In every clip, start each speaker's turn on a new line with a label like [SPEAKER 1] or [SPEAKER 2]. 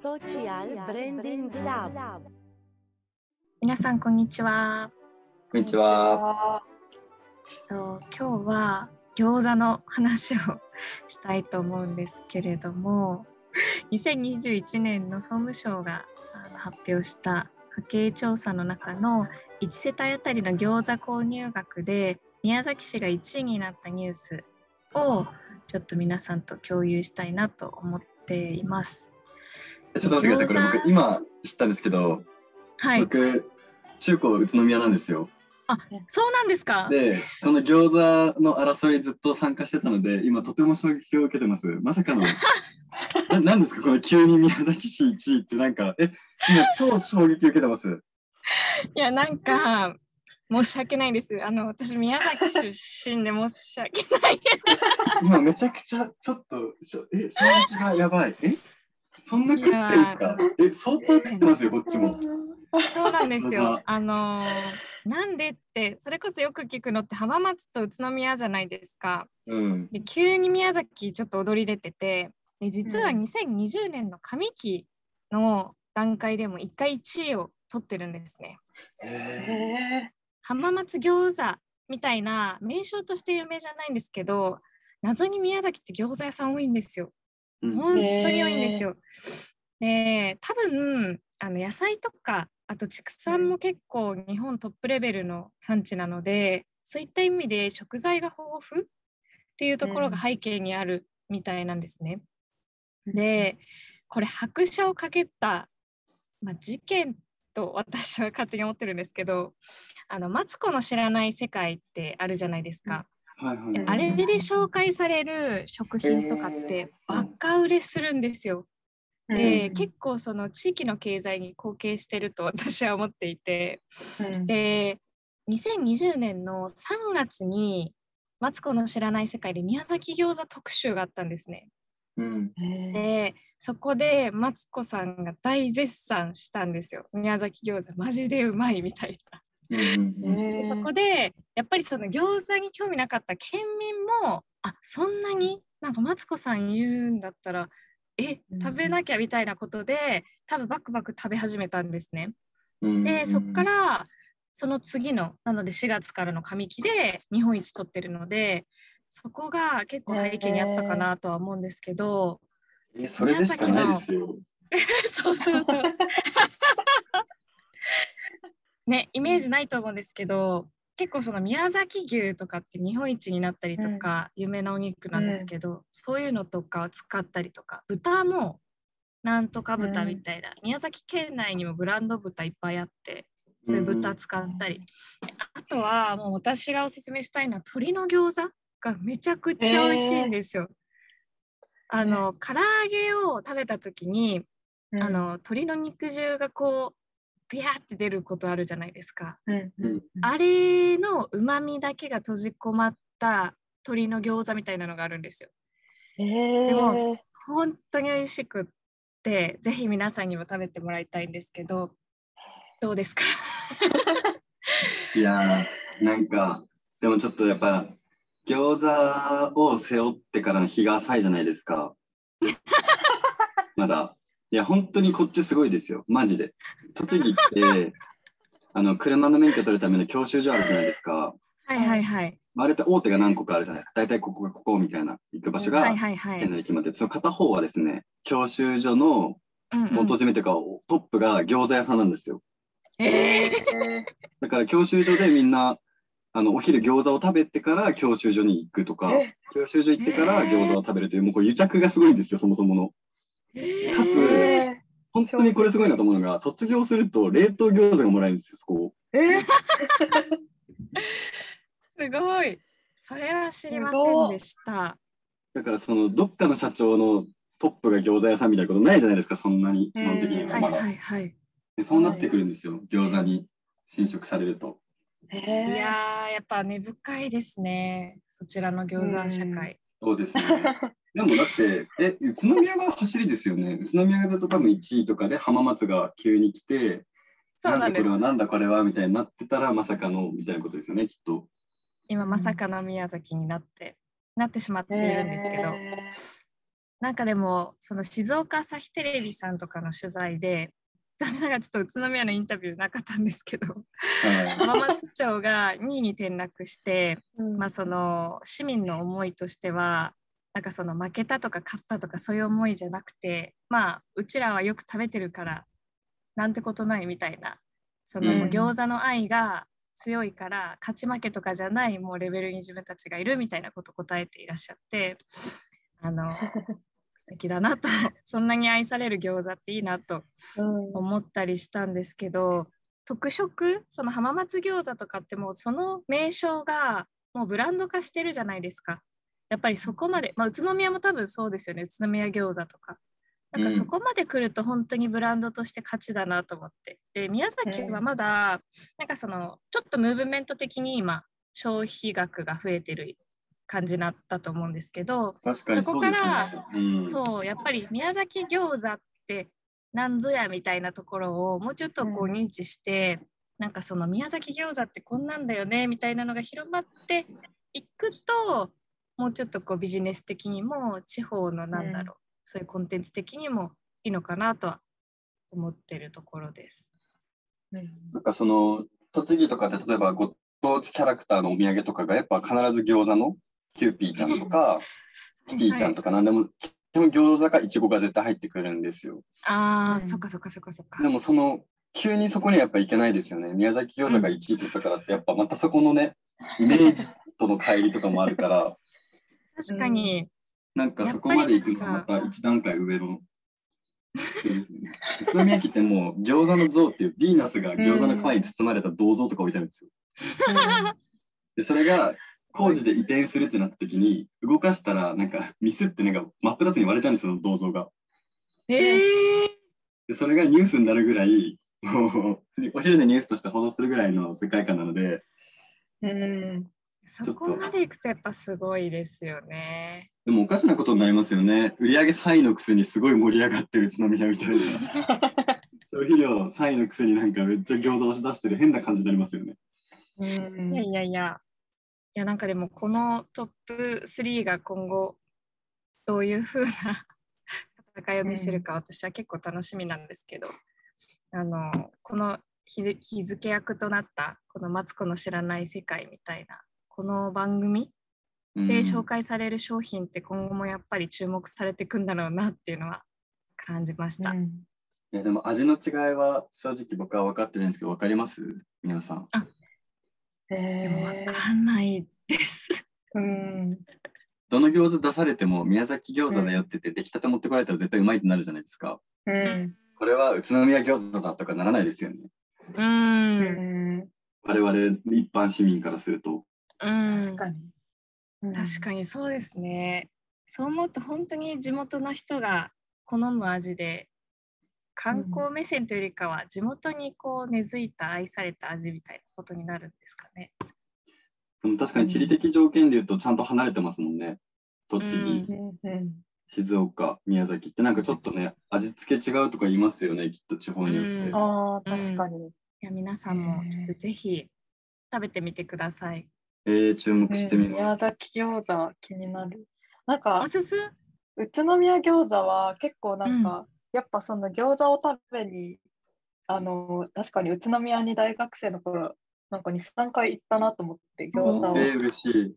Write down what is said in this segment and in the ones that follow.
[SPEAKER 1] Social Branding Lab
[SPEAKER 2] 皆さんこんにちは。
[SPEAKER 3] こんにちは。
[SPEAKER 2] と今日は餃子の話をしたいと思うんですけれども、2021年の総務省が発表した家計調査の中の1世帯あたりの餃子購入額で宮崎市が1位になったニュースをちょっと皆さんと共有したいなと思っています。
[SPEAKER 3] ちょっと待ってください。これ僕今知ったんですけど、
[SPEAKER 2] はい。
[SPEAKER 3] 僕中高宇都宮なんですよ。
[SPEAKER 2] そうなんですか？
[SPEAKER 3] で、その餃子の争いずっと参加してたので、今とても衝撃を受けてます。まさかの。ななんですか？この急に宮崎市1位ってなんかえ今超衝撃受けてます。
[SPEAKER 2] いや、なんか、申し訳ないです。あの、私、宮崎出身で申し訳ない。
[SPEAKER 3] 今めちゃくちゃちょっとえ衝撃がやばい。え？そんな食ってんすか？え相当食ってますよこっちも。
[SPEAKER 2] そうなんですよ。あのー、なんでって、それこそよく聞くのって浜松と宇都宮じゃないですか。
[SPEAKER 3] うん。
[SPEAKER 2] で、急に宮崎ちょっと踊り出てて、で実は
[SPEAKER 4] うん
[SPEAKER 2] 2020年の上期の段階でも1回1位を取ってるんですね。
[SPEAKER 3] え
[SPEAKER 4] え
[SPEAKER 2] 浜松餃子みたいな名称として有名じゃないんですけど、謎に宮崎って餃子屋さん多いんですよ。
[SPEAKER 3] うん
[SPEAKER 2] 本当に多いんですよ。で多分あの野菜とかあと畜産も結構日本トップレベルの産地なのでそういった意味で食材が豊富っていうところが背景にあるみたいなんですね。でこれ拍車をかけた、まあ、事件と私は勝手に思ってるんですけどあのマツコの知らない世界ってあるじゃないですか。
[SPEAKER 3] はいはいはい。
[SPEAKER 2] あれで紹介される食品とかってバカ売れするんですよ。で、
[SPEAKER 4] うん
[SPEAKER 2] 結構その地域の経済に貢献してると 私は思っていて
[SPEAKER 4] ー
[SPEAKER 2] で2020年の3月に「マツコの知らない世界」で宮崎餃子特集があったんですね。
[SPEAKER 3] うん。
[SPEAKER 2] でそこでマツコさんが大絶賛したんですよ。宮崎餃子マジでうまいみたいな。そこでやっぱりその餃子に興味なかった県民もあそんなに？なんかマツコさん言うんだったらえ
[SPEAKER 4] うん
[SPEAKER 2] 食べなきゃみたいなことで多分バクバク食べ始めたんですね。
[SPEAKER 3] うん
[SPEAKER 2] でそこからその次のなので4月からの上期で日本一取ってるのでそこが結構背景にあったかなとは思うんですけど、
[SPEAKER 3] えそれでしかないですよ。
[SPEAKER 2] そうそうそう。ね、イメージないと思うんですけど、結構その宮崎牛とかって日本一になったりとか、有名なお肉なんですけど、そういうのとかを使ったりとか、豚もなんとか豚みたいな、宮崎県内にもブランド豚いっぱいあって、そういう豚使ったり、あとはもう私がおすすめしたいのは鶏の餃子がめちゃくちゃ美味しいんですよ。あの唐揚げを食べた時にあの鶏の肉汁がこうビヤーって出ることあるじゃないですか。
[SPEAKER 4] うんうん
[SPEAKER 2] あれのうまみだけが閉じ込まった鶏の餃子みたいなのがあるんですよ。
[SPEAKER 4] え
[SPEAKER 2] でも
[SPEAKER 4] ー
[SPEAKER 2] 本当に美味しくってぜひ皆さんにも食べてもらいたいんですけどどうですか？
[SPEAKER 3] いやーなんかでもちょっとやっぱ餃子を背負ってからの日が浅いじゃないですか。まだ。いや本当にこっちすごいですよマジで。栃木って あの車の免許取るための教習所あるじゃないですか。
[SPEAKER 2] はいはいはい。
[SPEAKER 3] あれって大手が何個かあるじゃないですか。大体ここがここみたいな行く場所が
[SPEAKER 2] はいはいはい。
[SPEAKER 3] 県内決まっててその片方はですね教習所の
[SPEAKER 2] うんうん
[SPEAKER 3] 元締めというか、トップが餃子屋さんなんですよ。
[SPEAKER 2] えー
[SPEAKER 4] え
[SPEAKER 3] だから教習所でみんなあのお昼餃子を食べてから教習所に行くとか
[SPEAKER 4] え
[SPEAKER 3] 教習所行ってから餃子を食べるというもうこれ癒着がすごいんですよそもそもの。
[SPEAKER 2] えー
[SPEAKER 3] かつ
[SPEAKER 4] え
[SPEAKER 3] 本当にこれすごいなと思うのが卒業すると冷凍餃子がもらえるんですよそこ。
[SPEAKER 4] ーえ
[SPEAKER 2] すごい。それは知りませんでした。
[SPEAKER 3] だからそのどっかの社長のトップが餃子屋さんみたいなことないじゃないですかそんなに基本的に
[SPEAKER 4] うん
[SPEAKER 3] はまだ。
[SPEAKER 2] はいはいはい。
[SPEAKER 3] でそうなってくるんですよ餃子に侵食されると。
[SPEAKER 4] え
[SPEAKER 2] いやーやっぱ根深いですね。そちらの餃子社会。
[SPEAKER 3] そうですね。でもだって、え、宇都宮が走りですよね。宇都宮がずっと多分1位とかで浜松が急に来て、
[SPEAKER 2] なん
[SPEAKER 3] だこれ。はなんだこれはみたいになってたらまさかのみたいなことですよね、きっと。
[SPEAKER 2] 今まさかの宮崎になってなってしまっているんですけど、
[SPEAKER 4] え
[SPEAKER 2] なんかでもその静岡朝日テレビさんとかの取材で残念ながらちょっと宇都宮のインタビューなかったんですけど浜松町が2位に転落して、
[SPEAKER 4] うん。
[SPEAKER 2] まあ、その市民の思いとしてはなんかその負けたとか勝ったとかそういう思いじゃなくてまあうちらはよく食べてるからなんてことないみたいなその餃子の愛が強いから勝ち負けとかじゃないもうレベルに自分たちがいるみたいなことを答えていらっしゃってあの素 敵だなと そんなに愛される餃子っていいなと
[SPEAKER 4] うん。
[SPEAKER 2] 思ったりしたんですけど特色その浜松餃子とかってもうその名称がもうブランド化してるじゃないですか。やっぱりそこまで、まあ、宇都宮も多分そうですよね。宇都宮餃子とか。なんかそこまで来ると本当にブランドとして価値だなと思って。で宮崎はまだなんかそのちょっとムーブメント的に今消費額が増えてる感じになったと思うんですけど
[SPEAKER 3] 確かにそうですね。うん
[SPEAKER 2] そうやっぱり宮崎餃子ってなんぞやみたいなところをもうちょっとこう
[SPEAKER 4] うん
[SPEAKER 2] 認知して、なんかその宮崎餃子ってこんなんだよねみたいなのが広まっていくともうちょっとこうビジネス的にも地方のなんだろう、そういうコンテンツ的にもいいのかなとは思ってるところです。
[SPEAKER 3] なんかその栃木とかって例えばご当地キャラクターのお土産とかがやっぱ必ず餃子のキューピーちゃんとか キティちゃんとか何でも基本餃子かいちごが絶対入ってくるんですよ。
[SPEAKER 2] ああ、
[SPEAKER 4] うん
[SPEAKER 2] そっかそっかそっかそっか
[SPEAKER 3] で。もその急にそこにやっぱいけないですよね。宮崎餃子が1位取ったからってやっぱまたそこのねイメージとの乖離とかもあるから
[SPEAKER 2] 確かに、
[SPEAKER 3] なんかそこまで行くのはまた一段階上の。そうですね宇都宮駅ってもう餃子の像っていうヴィーナスが餃子の皮に包まれた銅像とか置いてあるんですよ。でそれが工事で移転するってなった時に動かしたらなんかミスってなんか真っ二つに割れちゃうんですよ銅像が。
[SPEAKER 2] ええ
[SPEAKER 3] でそれがニュースになるぐらいもうお昼でニュースとして報道するぐらいの世界観なので
[SPEAKER 4] うん。
[SPEAKER 2] そこまで行くとやっぱすごいですよね。
[SPEAKER 3] でもおかしなことになりますよね。売上3位のくせにすごい盛り上がってる宇都宮みたいな。消費量3位のくせになんかめっちゃ餃子押し出してる変な感じになりますよね。
[SPEAKER 4] うん。
[SPEAKER 2] いやいやいや、いやなんかでもこのトップ3が今後どういう風な 戦いを見せるか私は結構楽しみなんですけど、あのこの日日付役となったこの「マツコの知らない世界」みたいなこの番組
[SPEAKER 3] うん
[SPEAKER 2] で紹介される商品って今後もやっぱり注目されていくんだろうなっていうのは感じました。
[SPEAKER 3] いやでも味の違いは正直僕は分かってるんですけど分かります？皆さん。
[SPEAKER 4] え
[SPEAKER 2] でもわかんないです。
[SPEAKER 4] うん
[SPEAKER 3] どの餃子出されても宮崎餃子だよって言って出来たて持ってこられたら絶対うまいってなるじゃないですか。
[SPEAKER 4] うん
[SPEAKER 3] これは宇都宮餃子だとかならないですよね。
[SPEAKER 2] う、
[SPEAKER 4] うんん
[SPEAKER 3] 我々一般市民からすると。
[SPEAKER 2] うん、
[SPEAKER 4] 確かに
[SPEAKER 2] 確かにそうですね。そう思うと本当に地元の人が好む味で観光目線というよりかは地元にこう根付いた愛された味みたいなことになるんですかね。
[SPEAKER 3] でも確かに地理的条件で言うとちゃんと離れてますもんね。栃木、
[SPEAKER 2] うん
[SPEAKER 4] うんうん
[SPEAKER 3] 静岡、宮崎ってなんかちょっとね、味付け違うとか言いますよね、きっと地方によって。
[SPEAKER 2] うん
[SPEAKER 4] ああ確かに
[SPEAKER 2] いや皆さんもちょっとぜひ食べてみてください。
[SPEAKER 3] えー、注目してみ
[SPEAKER 4] うん宮
[SPEAKER 3] ます。
[SPEAKER 4] 崎餃子気になるなんか
[SPEAKER 2] おすす
[SPEAKER 4] 宇都宮餃子は結構なんか、やっぱその餃子を食べにあの確かに宇都宮に大学生の頃なんか23回行ったなと思って餃子を。
[SPEAKER 3] えー、嬉しい。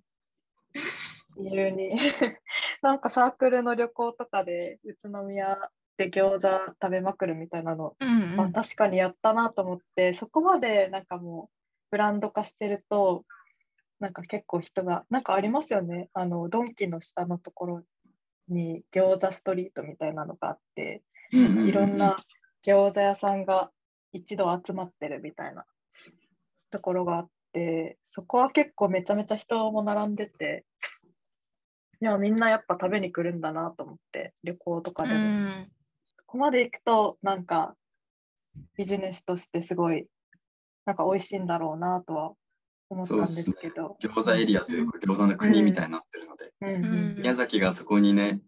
[SPEAKER 4] 理由に。なんかサークルの旅行とかで宇都宮で餃子食べまくるみたいなの、
[SPEAKER 2] うんうん、
[SPEAKER 4] あ確かにやったなと思ってそこまでなんかもうブランド化してるとなんか結構人がなんかありますよね。あのドンキの下のところに餃子ストリートみたいなのがあっていろんな餃子屋さんが一度集まってるみたいな。ところがあってそこは結構めちゃめちゃ人も並んでて。いやみんなやっぱ食べに来るんだなと思って旅行とかでも、
[SPEAKER 2] うん。
[SPEAKER 4] そこまで行くとなんかビジネスとしてすごいなんか美味しいんだろうなとは思ったんですけど。
[SPEAKER 3] 餃子エリアというか、餃子の国みたいになってるので、
[SPEAKER 4] うん。うん。
[SPEAKER 2] うん。
[SPEAKER 3] 宮崎がそこにね、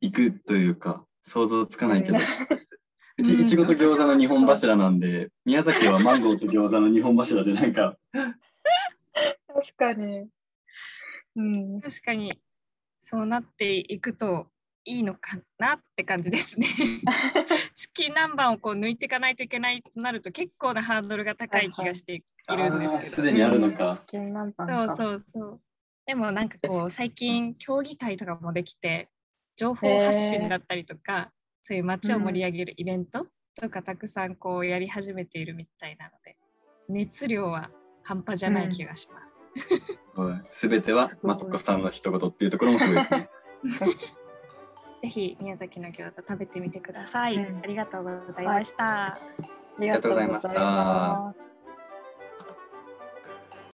[SPEAKER 3] 行くというか、想像つかないけど、
[SPEAKER 4] う
[SPEAKER 3] ち、
[SPEAKER 2] うん
[SPEAKER 3] いちごと餃子の2本柱なんで、宮崎はマンゴーと餃子の2本柱で、なんか、
[SPEAKER 4] 確かにうん
[SPEAKER 2] 確かにそうなっていくといいのかなって感じですね。チキン南蛮をこう抜いていかないといけないとなると結構なハードルが高い気がしているんですけど。
[SPEAKER 3] すでにあるのか
[SPEAKER 4] チキン南蛮
[SPEAKER 2] そう
[SPEAKER 4] か。
[SPEAKER 2] そうそう。でもなんかこう最近競技会とかもできて情報発信だったりとか、そういう街を盛り上げるイベントとかたくさんこうやり始めているみたいなので熱量は半端じゃない気がします。
[SPEAKER 3] すべてはマツコさんの一言っていうところもすごいですね。
[SPEAKER 2] ぜひ宮崎の餃子食べてみてください。
[SPEAKER 4] うん
[SPEAKER 2] ありがとうございました。
[SPEAKER 4] ありがとうございます。